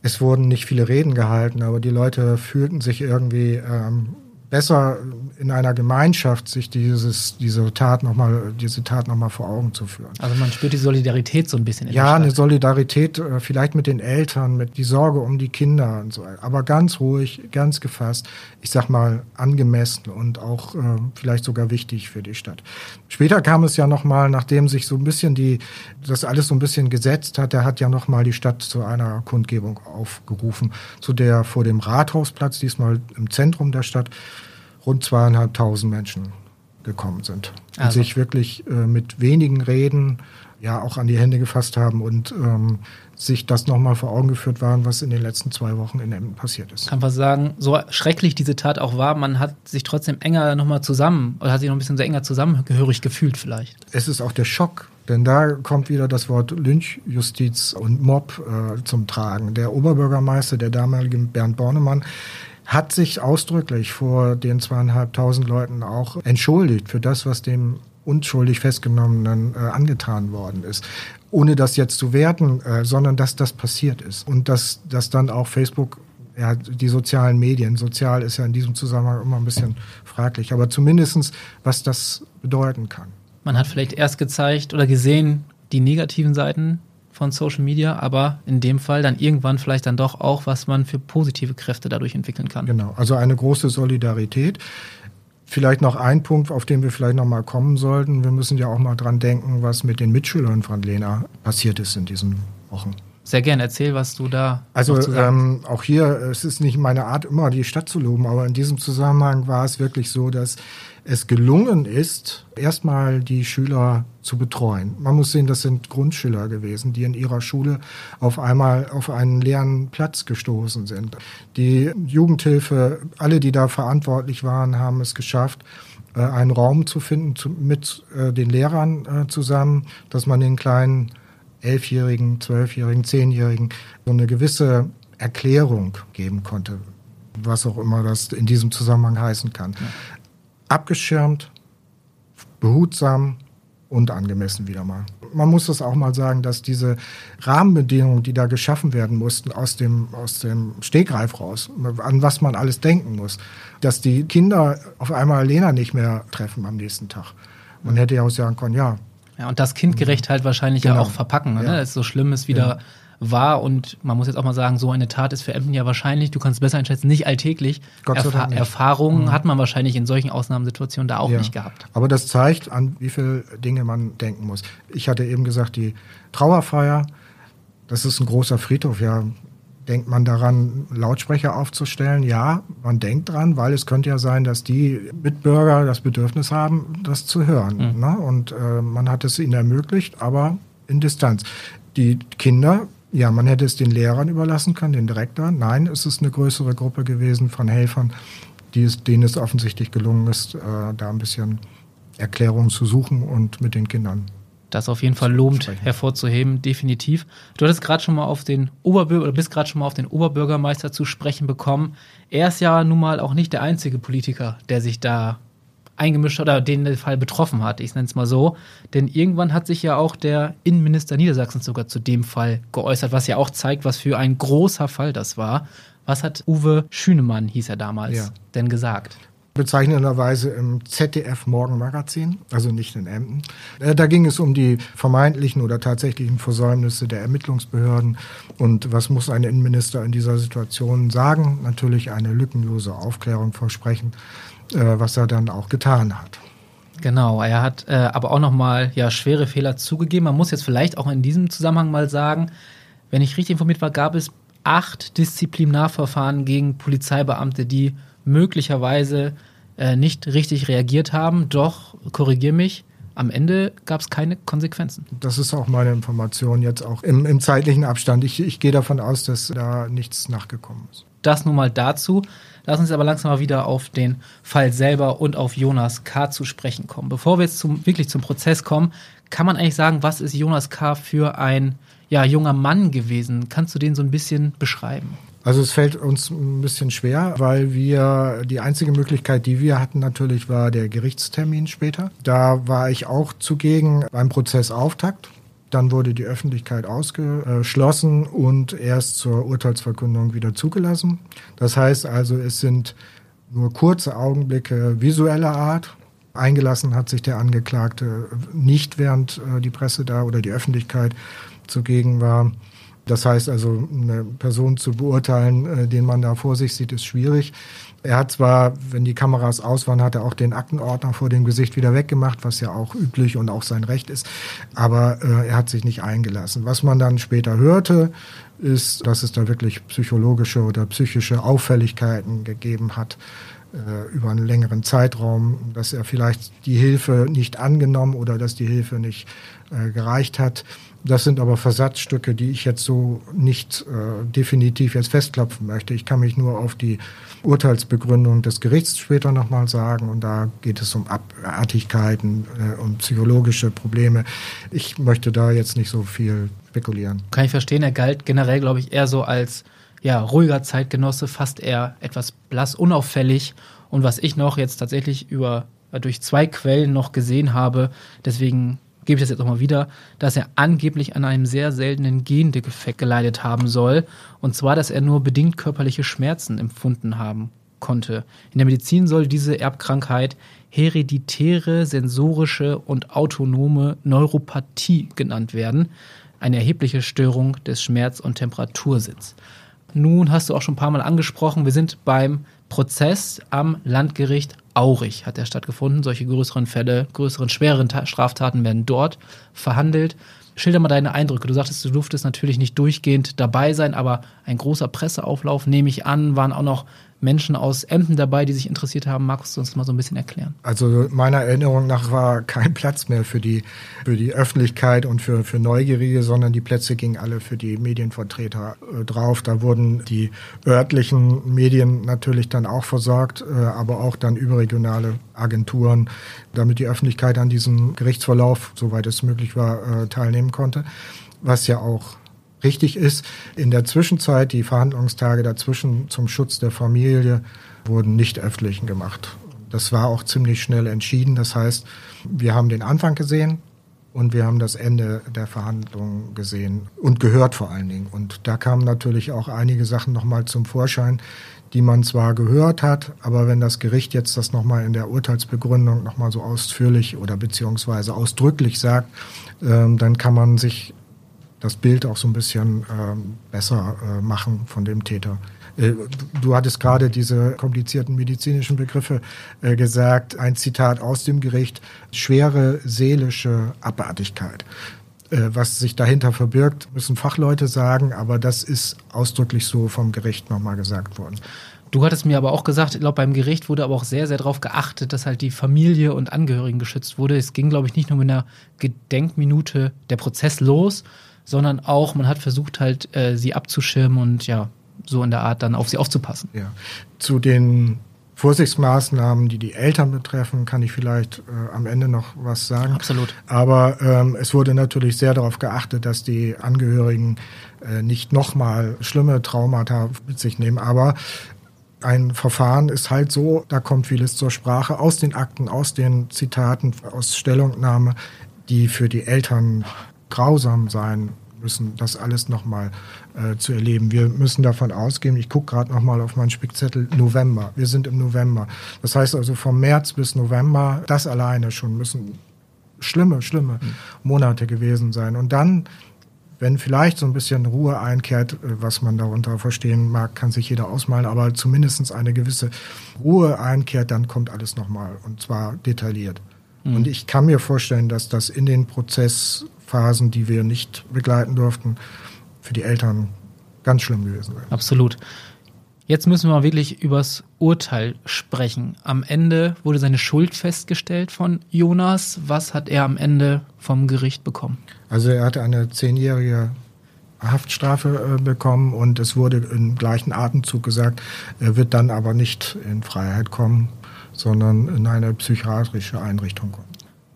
Es wurden nicht viele Reden gehalten, aber die Leute fühlten sich irgendwie ähm, besser in einer Gemeinschaft sich dieses, diese Tat nochmal, diese Tat nochmal vor Augen zu führen. Also man spürt die Solidarität so ein bisschen in Ja, eine Solidarität, äh, vielleicht mit den Eltern, mit die Sorge um die Kinder und so. Aber ganz ruhig, ganz gefasst, ich sag mal angemessen und auch äh, vielleicht sogar wichtig für die Stadt. Später kam es ja nochmal, nachdem sich so ein bisschen die, das alles so ein bisschen gesetzt hat, der hat ja nochmal die Stadt zu einer Kundgebung aufgerufen, zu der vor dem Rathausplatz, diesmal im Zentrum der Stadt, rund zweieinhalbtausend Menschen gekommen sind und also. sich wirklich äh, mit wenigen Reden ja auch an die Hände gefasst haben und ähm, sich das nochmal vor Augen geführt waren, was in den letzten zwei Wochen in Emden passiert ist. Kann man sagen, so schrecklich diese Tat auch war, man hat sich trotzdem enger nochmal zusammen oder hat sich noch ein bisschen so enger zusammengehörig gefühlt vielleicht. Es ist auch der Schock, denn da kommt wieder das Wort Lynchjustiz und Mob äh, zum Tragen. Der Oberbürgermeister, der damalige Bernd Bornemann, hat sich ausdrücklich vor den zweieinhalbtausend Leuten auch entschuldigt für das, was dem unschuldig Festgenommenen äh, angetan worden ist. Ohne das jetzt zu werten, äh, sondern dass das passiert ist. Und dass, dass dann auch Facebook, ja, die sozialen Medien, sozial ist ja in diesem Zusammenhang immer ein bisschen fraglich, aber zumindestens, was das bedeuten kann. Man hat vielleicht erst gezeigt oder gesehen die negativen Seiten von Social Media, aber in dem Fall dann irgendwann vielleicht dann doch auch, was man für positive Kräfte dadurch entwickeln kann. Genau, also eine große Solidarität. Vielleicht noch ein Punkt, auf den wir vielleicht noch mal kommen sollten. Wir müssen ja auch mal dran denken, was mit den Mitschülern von Lena passiert ist in diesen Wochen. Sehr gerne, erzähl, was du da. Also ähm, auch hier, es ist nicht meine Art, immer die Stadt zu loben, aber in diesem Zusammenhang war es wirklich so, dass es gelungen ist, erstmal die Schüler zu betreuen. Man muss sehen, das sind Grundschüler gewesen, die in ihrer Schule auf einmal auf einen leeren Platz gestoßen sind. Die Jugendhilfe, alle, die da verantwortlich waren, haben es geschafft, äh, einen Raum zu finden mit äh, den Lehrern äh, zusammen, dass man den kleinen Elfjährigen, Zwölfjährigen, Zehnjährigen so eine gewisse Erklärung geben konnte, was auch immer das in diesem Zusammenhang heißen kann. Abgeschirmt, behutsam und angemessen wieder mal. Man muss das auch mal sagen, dass diese Rahmenbedingungen, die da geschaffen werden mussten, aus dem, aus dem Stegreif raus, an was man alles denken muss, dass die Kinder auf einmal Lena nicht mehr treffen am nächsten Tag. Man hätte ja auch sagen können, ja, ja, und das kindgerecht halt wahrscheinlich genau. ja auch verpacken, ne? Ja. dass so schlimm ist wieder ja. War. Und man muss jetzt auch mal sagen, so eine Tat ist für Emden ja wahrscheinlich, du kannst es besser einschätzen, nicht alltäglich. Gott sei Dank nicht. Erfahrungen mhm. hat man wahrscheinlich in solchen Ausnahmesituationen da auch ja. nicht gehabt. Aber das zeigt, an wie viele Dinge man denken muss. Ich hatte eben gesagt, die Trauerfeier, das ist ein großer Friedhof, ja, Denkt man daran, Lautsprecher aufzustellen? Ja, man denkt dran, weil es könnte ja sein, dass die Mitbürger das Bedürfnis haben, das zu hören. Mhm. Ne? Und äh, man hat es ihnen ermöglicht, aber in Distanz. Die Kinder, ja, man hätte es den Lehrern überlassen können, den Direktor. Nein, es ist eine größere Gruppe gewesen von Helfern, die es, denen es offensichtlich gelungen ist, äh, da ein bisschen Erklärung zu suchen und mit den Kindern das auf jeden Fall lohnt hervorzuheben, definitiv. Du hattest gerade schon mal auf den Oberbürger oder bist gerade schon mal auf den Oberbürgermeister zu sprechen bekommen. Er ist ja nun mal auch nicht der einzige Politiker, der sich da eingemischt oder den der Fall betroffen hat. Ich nenne es mal so. Denn irgendwann hat sich ja auch der Innenminister Niedersachsens sogar zu dem Fall geäußert, was ja auch zeigt, was für ein großer Fall das war. Was hat Uwe Schünemann, hieß er damals, ja. denn gesagt? bezeichnenderweise im ZDF Morgenmagazin, also nicht in Emden. Äh, da ging es um die vermeintlichen oder tatsächlichen Versäumnisse der Ermittlungsbehörden und was muss ein Innenminister in dieser Situation sagen? Natürlich eine lückenlose Aufklärung versprechen, was er dann auch getan hat. Genau, er hat äh, aber auch nochmal ja, schwere Fehler zugegeben. Man muss jetzt vielleicht auch in diesem Zusammenhang mal sagen, wenn ich richtig informiert war, gab es acht Disziplinarverfahren gegen Polizeibeamte, die möglicherweise äh, nicht richtig reagiert haben. Doch, korrigier mich, am Ende gab es keine Konsequenzen. Das ist auch meine Information jetzt auch im, im zeitlichen Abstand. Ich, ich gehe davon aus, dass da nichts nachgekommen ist. Das nun mal dazu. Lass uns aber langsam mal wieder auf den Fall selber und auf Jonas K. zu sprechen kommen. Bevor wir jetzt zum, wirklich zum Prozess kommen, kann man eigentlich sagen, was ist Jonas K. für ein ja, junger Mann gewesen? Kannst du den so ein bisschen beschreiben? Also es fällt uns ein bisschen schwer, weil wir die einzige Möglichkeit, die wir hatten natürlich, war der Gerichtstermin später. Da war ich auch zugegen beim Prozessauftakt. Dann wurde die Öffentlichkeit ausgeschlossen und erst zur Urteilsverkündung wieder zugelassen. Das heißt also, es sind nur kurze Augenblicke visueller Art. Eingelassen hat sich der Angeklagte nicht, während äh, die Presse da oder die Öffentlichkeit zugegen war. Das heißt also, eine Person zu beurteilen, äh, den man da vor sich sieht, ist schwierig. Er hat zwar, wenn die Kameras aus waren, hat er auch den Aktenordner vor dem Gesicht wieder weggemacht, was ja auch üblich und auch sein Recht ist, aber äh, er hat sich nicht eingelassen. Was man dann später hörte, ist, dass es da wirklich psychologische oder psychische Auffälligkeiten gegeben hat äh, über einen längeren Zeitraum, dass er vielleicht die Hilfe nicht angenommen oder dass die Hilfe nicht äh, gereicht hat. Das sind aber Versatzstücke, die ich jetzt so nicht äh, definitiv jetzt festklopfen möchte. Ich kann mich nur auf die Urteilsbegründung des Gerichts später nochmal sagen. Und da geht es um Abartigkeiten, äh, um psychologische Probleme. Ich möchte da jetzt nicht so viel spekulieren. Kann ich verstehen. Er galt generell, glaube ich, eher so als ja, ruhiger Zeitgenosse, fast eher etwas blass, unauffällig. Und was ich noch jetzt tatsächlich über durch zwei Quellen noch gesehen habe, deswegen gebe ich das jetzt auch mal wieder, dass er angeblich an einem sehr seltenen Gendefekt geleidet haben soll. Und zwar, dass er nur bedingt körperliche Schmerzen empfunden haben konnte. In der Medizin soll diese Erbkrankheit hereditäre, sensorische und autonome Neuropathie genannt werden. Eine erhebliche Störung des Schmerz- und Temperatursitz. Nun hast du auch schon ein paar Mal angesprochen, wir sind beim Prozess am Landgericht Aurich hat er stattgefunden. Solche größeren Fälle, größeren, schwereren Straftaten werden dort verhandelt. Schilder mal deine Eindrücke. Du sagtest, du durftest natürlich nicht durchgehend dabei sein, aber ein großer Presseauflauf, nehme ich an, waren auch noch Menschen aus Emden dabei, die sich interessiert haben. Magst du uns mal so ein bisschen erklären? Also meiner Erinnerung nach war kein Platz mehr für die, für die Öffentlichkeit und für, für Neugierige, sondern die Plätze gingen alle für die Medienvertreter äh, drauf. Da wurden die örtlichen Medien natürlich dann auch versorgt, äh, aber auch dann überregionale Agenturen, damit die Öffentlichkeit an diesem Gerichtsverlauf, soweit es möglich war, äh, teilnehmen konnte. Was ja auch richtig ist. In der Zwischenzeit, die Verhandlungstage dazwischen zum Schutz der Familie wurden nicht öffentlich gemacht. Das war auch ziemlich schnell entschieden. Das heißt, wir haben den Anfang gesehen und wir haben das Ende der Verhandlungen gesehen und gehört vor allen Dingen. Und da kamen natürlich auch einige Sachen nochmal zum Vorschein, die man zwar gehört hat, aber wenn das Gericht jetzt das nochmal in der Urteilsbegründung nochmal so ausführlich oder beziehungsweise ausdrücklich sagt, ähm, dann kann man sich das Bild auch so ein bisschen ähm, besser äh, machen von dem Täter. Äh, du hattest gerade diese komplizierten medizinischen Begriffe äh, gesagt. Ein Zitat aus dem Gericht. Schwere seelische Abartigkeit. Äh, was sich dahinter verbirgt, müssen Fachleute sagen, aber das ist ausdrücklich so vom Gericht nochmal gesagt worden. Du hattest mir aber auch gesagt, ich glaube, beim Gericht wurde aber auch sehr, sehr darauf geachtet, dass halt die Familie und Angehörigen geschützt wurde. Es ging, glaube ich, nicht nur mit einer Gedenkminute der Prozess los, sondern auch, man hat versucht halt, äh, sie abzuschirmen und ja, so in der Art dann auf sie aufzupassen. Ja. Zu den Vorsichtsmaßnahmen, die die Eltern betreffen, kann ich vielleicht äh, am Ende noch was sagen. Absolut. Aber ähm, es wurde natürlich sehr darauf geachtet, dass die Angehörigen äh, nicht nochmal schlimme Traumata mit sich nehmen. Aber ein Verfahren ist halt so, da kommt vieles zur Sprache aus den Akten, aus den Zitaten, aus Stellungnahme, die für die Eltern grausam sein müssen, das alles nochmal äh, zu erleben. Wir müssen davon ausgehen, ich gucke gerade nochmal auf meinen Spickzettel, November. Wir sind im November. Das heißt also vom März bis November, das alleine schon müssen schlimme, schlimme mhm. Monate gewesen sein. Und dann, wenn vielleicht so ein bisschen Ruhe einkehrt, äh, was man darunter verstehen mag, kann sich jeder ausmalen, aber zumindest eine gewisse Ruhe einkehrt, dann kommt alles nochmal und zwar detailliert. Mhm. Und ich kann mir vorstellen, dass das in den Prozessphasen, die wir nicht begleiten durften, für die Eltern ganz schlimm gewesen wäre. Absolut. Jetzt müssen wir wirklich übers Urteil sprechen. Am Ende wurde seine Schuld festgestellt von Jonas. Was hat er am Ende vom Gericht bekommen? Also er hatte eine zehnjährige Haftstrafe äh, bekommen und es wurde im gleichen Atemzug gesagt, er wird dann aber nicht in Freiheit kommen sondern in eine psychiatrische Einrichtung kommen.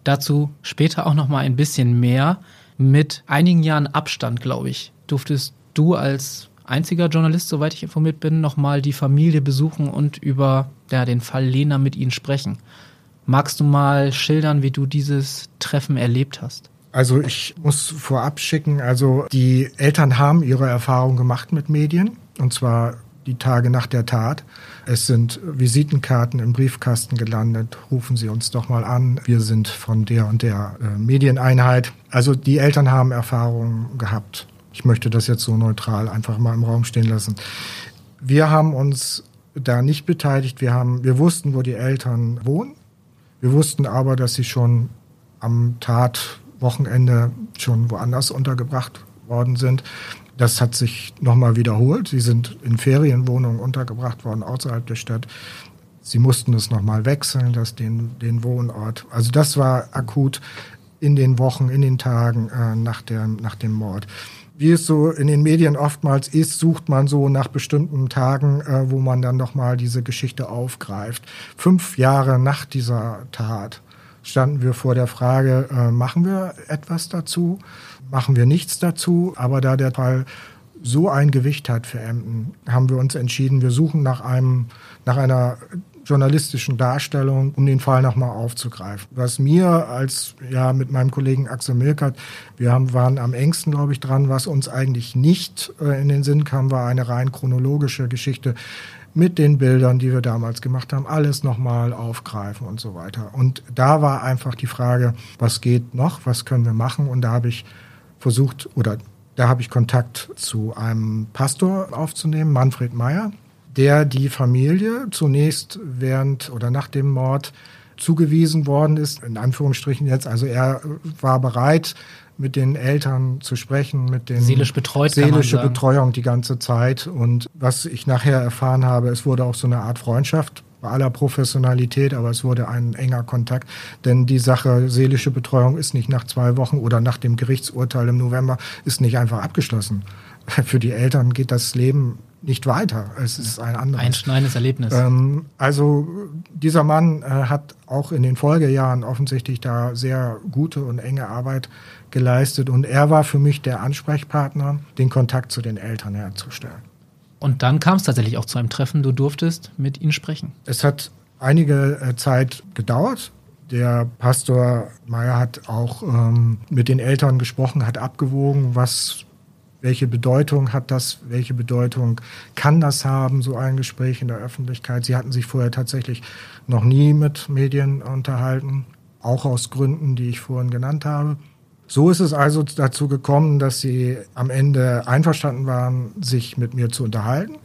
Dazu später auch noch mal ein bisschen mehr. Mit einigen Jahren Abstand, glaube ich, durftest du als einziger Journalist, soweit ich informiert bin, noch mal die Familie besuchen und über ja, den Fall Lena mit ihnen sprechen. Magst du mal schildern, wie du dieses Treffen erlebt hast? Also ich muss vorab schicken, also die Eltern haben ihre Erfahrung gemacht mit Medien und zwar die Tage nach der Tat. Es sind Visitenkarten im Briefkasten gelandet. Rufen Sie uns doch mal an. Wir sind von der und der äh, Medieneinheit. Also die Eltern haben Erfahrungen gehabt. Ich möchte das jetzt so neutral einfach mal im Raum stehen lassen. Wir haben uns da nicht beteiligt. Wir haben, wir wussten, wo die Eltern wohnen. Wir wussten aber, dass sie schon am Tatwochenende schon woanders untergebracht worden sind. Das hat sich nochmal wiederholt. Sie sind in Ferienwohnungen untergebracht worden außerhalb der Stadt. Sie mussten es nochmal wechseln, das den, den Wohnort. Also das war akut in den Wochen, in den Tagen äh, nach, der, nach dem Mord. Wie es so in den Medien oftmals ist, sucht man so nach bestimmten Tagen, äh, wo man dann nochmal diese Geschichte aufgreift. Fünf Jahre nach dieser Tat standen wir vor der Frage, äh, machen wir etwas dazu? Machen wir nichts dazu. Aber da der Fall so ein Gewicht hat für Emden, haben wir uns entschieden, wir suchen nach einem, nach einer journalistischen Darstellung, um den Fall nochmal aufzugreifen. Was mir als, ja, mit meinem Kollegen Axel Milkert, wir haben, waren am engsten, glaube ich, dran, was uns eigentlich nicht äh, in den Sinn kam, war eine rein chronologische Geschichte mit den Bildern, die wir damals gemacht haben, alles nochmal aufgreifen und so weiter. Und da war einfach die Frage, was geht noch, was können wir machen? Und da habe ich versucht oder da habe ich Kontakt zu einem Pastor aufzunehmen, Manfred Meyer, der die Familie zunächst während oder nach dem Mord zugewiesen worden ist, in Anführungsstrichen jetzt. Also er war bereit, mit den Eltern zu sprechen, mit den seelisch betreut, seelische Betreuung die ganze Zeit. Und was ich nachher erfahren habe, es wurde auch so eine Art Freundschaft bei aller Professionalität, aber es wurde ein enger Kontakt, denn die Sache seelische Betreuung ist nicht nach zwei Wochen oder nach dem Gerichtsurteil im November ist nicht einfach abgeschlossen. Für die Eltern geht das Leben nicht weiter. Es ist ein anderes. Ein schneidendes Erlebnis. Ähm, also dieser Mann äh, hat auch in den Folgejahren offensichtlich da sehr gute und enge Arbeit geleistet und er war für mich der Ansprechpartner, den Kontakt zu den Eltern herzustellen. Und dann kam es tatsächlich auch zu einem Treffen. Du durftest mit ihnen sprechen. Es hat einige äh, Zeit gedauert. Der Pastor Meyer hat auch ähm, mit den Eltern gesprochen, hat abgewogen, was, welche Bedeutung hat das, welche Bedeutung kann das haben, so ein Gespräch in der Öffentlichkeit. Sie hatten sich vorher tatsächlich noch nie mit Medien unterhalten, auch aus Gründen, die ich vorhin genannt habe. So ist es also dazu gekommen, dass sie am Ende einverstanden waren, sich mit mir zu unterhalten.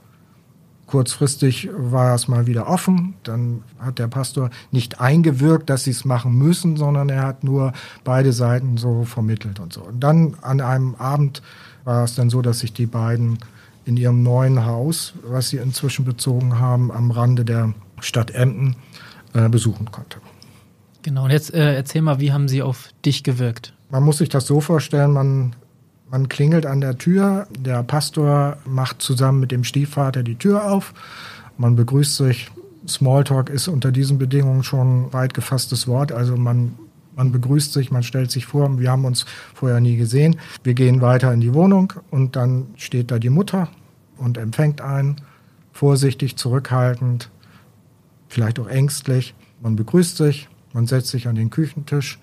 Kurzfristig war es mal wieder offen. Dann hat der Pastor nicht eingewirkt, dass sie es machen müssen, sondern er hat nur beide Seiten so vermittelt und so. Und dann an einem Abend war es dann so, dass sich die beiden in ihrem neuen Haus, was sie inzwischen bezogen haben, am Rande der Stadt Emden, äh, besuchen konnte. Genau, und jetzt äh, erzähl mal, wie haben sie auf dich gewirkt? Man muss sich das so vorstellen, man, man klingelt an der Tür, der Pastor macht zusammen mit dem Stiefvater die Tür auf, man begrüßt sich. Smalltalk ist unter diesen Bedingungen schon weit gefasstes Wort, also man man begrüßt sich, man stellt sich vor, wir haben uns vorher nie gesehen. Wir gehen weiter in die Wohnung und dann steht da die Mutter und empfängt einen, vorsichtig, zurückhaltend, vielleicht auch ängstlich. Man begrüßt sich, man setzt sich an den Küchentisch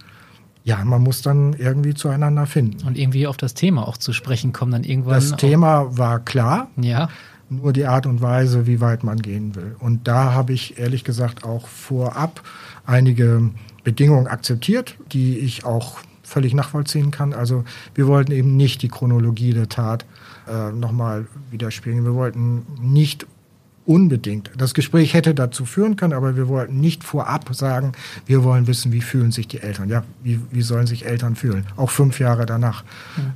ja, man muss dann irgendwie zueinander finden. Und irgendwie auf das Thema auch zu sprechen kommen dann irgendwann. Das Thema war klar. Ja. Nur die Art und Weise, wie weit man gehen will. Und da habe ich ehrlich gesagt auch vorab einige Bedingungen akzeptiert, die ich auch völlig nachvollziehen kann. Also wir wollten eben nicht die Chronologie der Tat äh, nochmal widerspiegeln. Wir wollten nicht unbedingt. Das Gespräch hätte dazu führen können, aber wir wollten nicht vorab sagen, wir wollen wissen, wie fühlen sich die Eltern. Ja, wie, wie sollen sich Eltern fühlen? Auch fünf Jahre danach.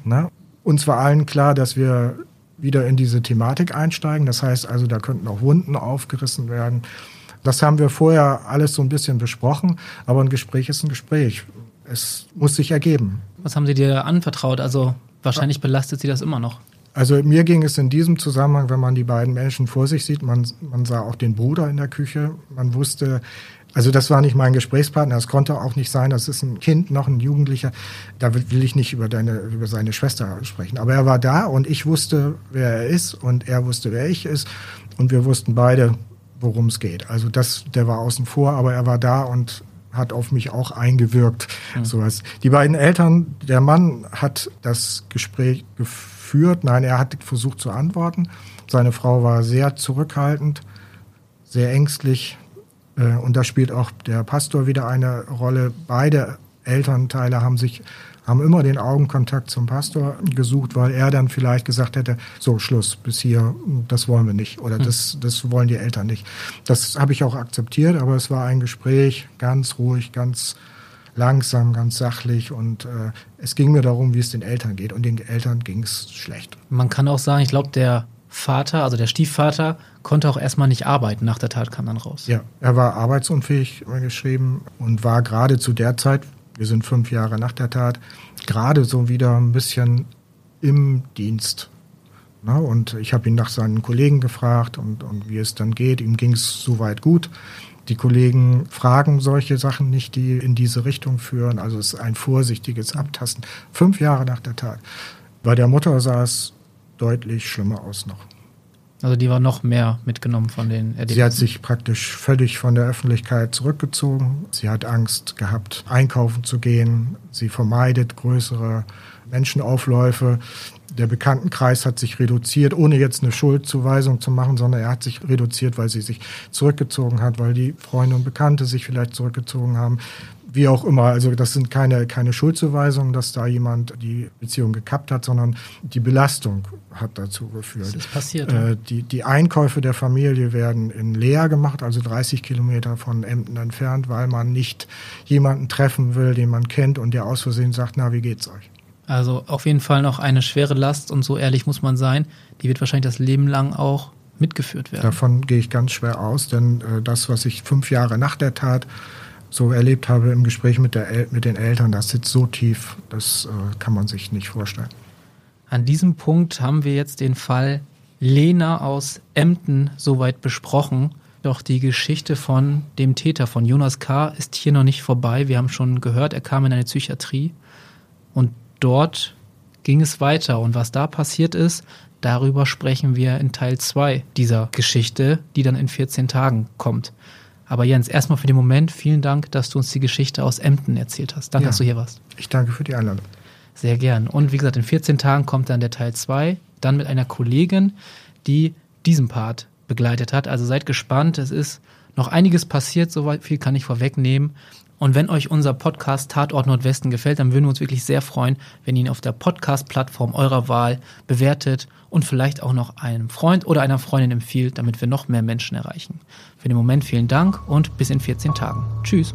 Mhm. Uns war allen klar, dass wir wieder in diese Thematik einsteigen. Das heißt also, da könnten auch Wunden aufgerissen werden. Das haben wir vorher alles so ein bisschen besprochen, aber ein Gespräch ist ein Gespräch. Es muss sich ergeben. Was haben Sie dir anvertraut? Also wahrscheinlich belastet Sie das immer noch. Also mir ging es in diesem Zusammenhang, wenn man die beiden Menschen vor sich sieht, man, man sah auch den Bruder in der Küche, man wusste, also das war nicht mein Gesprächspartner, es konnte auch nicht sein, das ist ein Kind, noch ein Jugendlicher, da will ich nicht über, deine, über seine Schwester sprechen. Aber er war da und ich wusste, wer er ist und er wusste, wer ich ist und wir wussten beide, worum es geht. Also das, der war außen vor, aber er war da und hat auf mich auch eingewirkt. Mhm. Sowas. Die beiden Eltern, der Mann hat das Gespräch geführt geführt. Nein, er hat versucht zu antworten. Seine Frau war sehr zurückhaltend, sehr ängstlich. Äh, und da spielt auch der Pastor wieder eine Rolle. Beide Elternteile haben sich haben immer den Augenkontakt zum Pastor gesucht, weil er dann vielleicht gesagt hätte, so Schluss, bis hier, das wollen wir nicht oder hm. das, das wollen die Eltern nicht. Das habe ich auch akzeptiert, aber es war ein Gespräch, ganz ruhig, ganz langsam, ganz sachlich und äh, es ging mir darum, wie es den Eltern geht und den Eltern ging es schlecht. Man kann auch sagen, ich glaube, der Vater, also der Stiefvater, konnte auch erstmal nicht arbeiten. Nach der Tat kam dann raus. Ja, er war arbeitsunfähig geschrieben und war gerade zu der Zeit, wir sind fünf Jahre nach der Tat, gerade so wieder ein bisschen im Dienst. Na, und ich habe ihn nach seinen Kollegen gefragt und, und wie es dann geht. Ihm ging es soweit gut. Die Kollegen fragen solche Sachen nicht, die in diese Richtung führen. Also es ist ein vorsichtiges Abtasten. Fünf Jahre nach der Tat. Bei der Mutter sah es deutlich schlimmer aus noch. Also die war noch mehr mitgenommen von den Erlebnissen. Sie hat sich praktisch völlig von der Öffentlichkeit zurückgezogen. Sie hat Angst gehabt, einkaufen zu gehen. Sie vermeidet größere Menschenaufläufe. Der Bekanntenkreis hat sich reduziert, ohne jetzt eine Schuldzuweisung zu machen, sondern er hat sich reduziert, weil sie sich zurückgezogen hat, weil die Freunde und Bekannte sich vielleicht zurückgezogen haben wie auch immer. Also das sind keine, keine Schuldzuweisungen, dass da jemand die Beziehung gekappt hat, sondern die Belastung hat dazu geführt. Das ist passiert. Äh, die, die Einkäufe der Familie werden in Leer gemacht, also 30 Kilometer von Emden entfernt, weil man nicht jemanden treffen will, den man kennt und der aus Versehen sagt, na, wie geht's euch? Also auf jeden Fall noch eine schwere Last und so ehrlich muss man sein, die wird wahrscheinlich das Leben lang auch mitgeführt werden. Davon gehe ich ganz schwer aus, denn äh, das, was ich fünf Jahre nach der Tat so erlebt habe im Gespräch mit, der, mit den Eltern, das sitzt so tief, das äh, kann man sich nicht vorstellen. An diesem Punkt haben wir jetzt den Fall Lena aus Emden soweit besprochen. Doch die Geschichte von dem Täter von Jonas K. ist hier noch nicht vorbei. Wir haben schon gehört, er kam in eine Psychiatrie und dort ging es weiter. Und was da passiert ist, darüber sprechen wir in Teil 2 dieser Geschichte, die dann in 14 Tagen kommt. Aber Jens, erstmal für den Moment vielen Dank, dass du uns die Geschichte aus Emden erzählt hast. Danke, ja, dass du hier warst. Ich danke für die Einladung. Sehr gern. Und wie gesagt, in 14 Tagen kommt dann der Teil 2, dann mit einer Kollegin, die diesen Part begleitet hat. Also seid gespannt. Es ist noch einiges passiert, so viel kann ich vorwegnehmen. Und wenn euch unser Podcast Tatort Nordwesten gefällt, dann würden wir uns wirklich sehr freuen, wenn ihr ihn auf der Podcast-Plattform eurer Wahl bewertet und vielleicht auch noch einem Freund oder einer Freundin empfiehlt, damit wir noch mehr Menschen erreichen. Für den Moment vielen Dank und bis in 14 Tagen. Tschüss.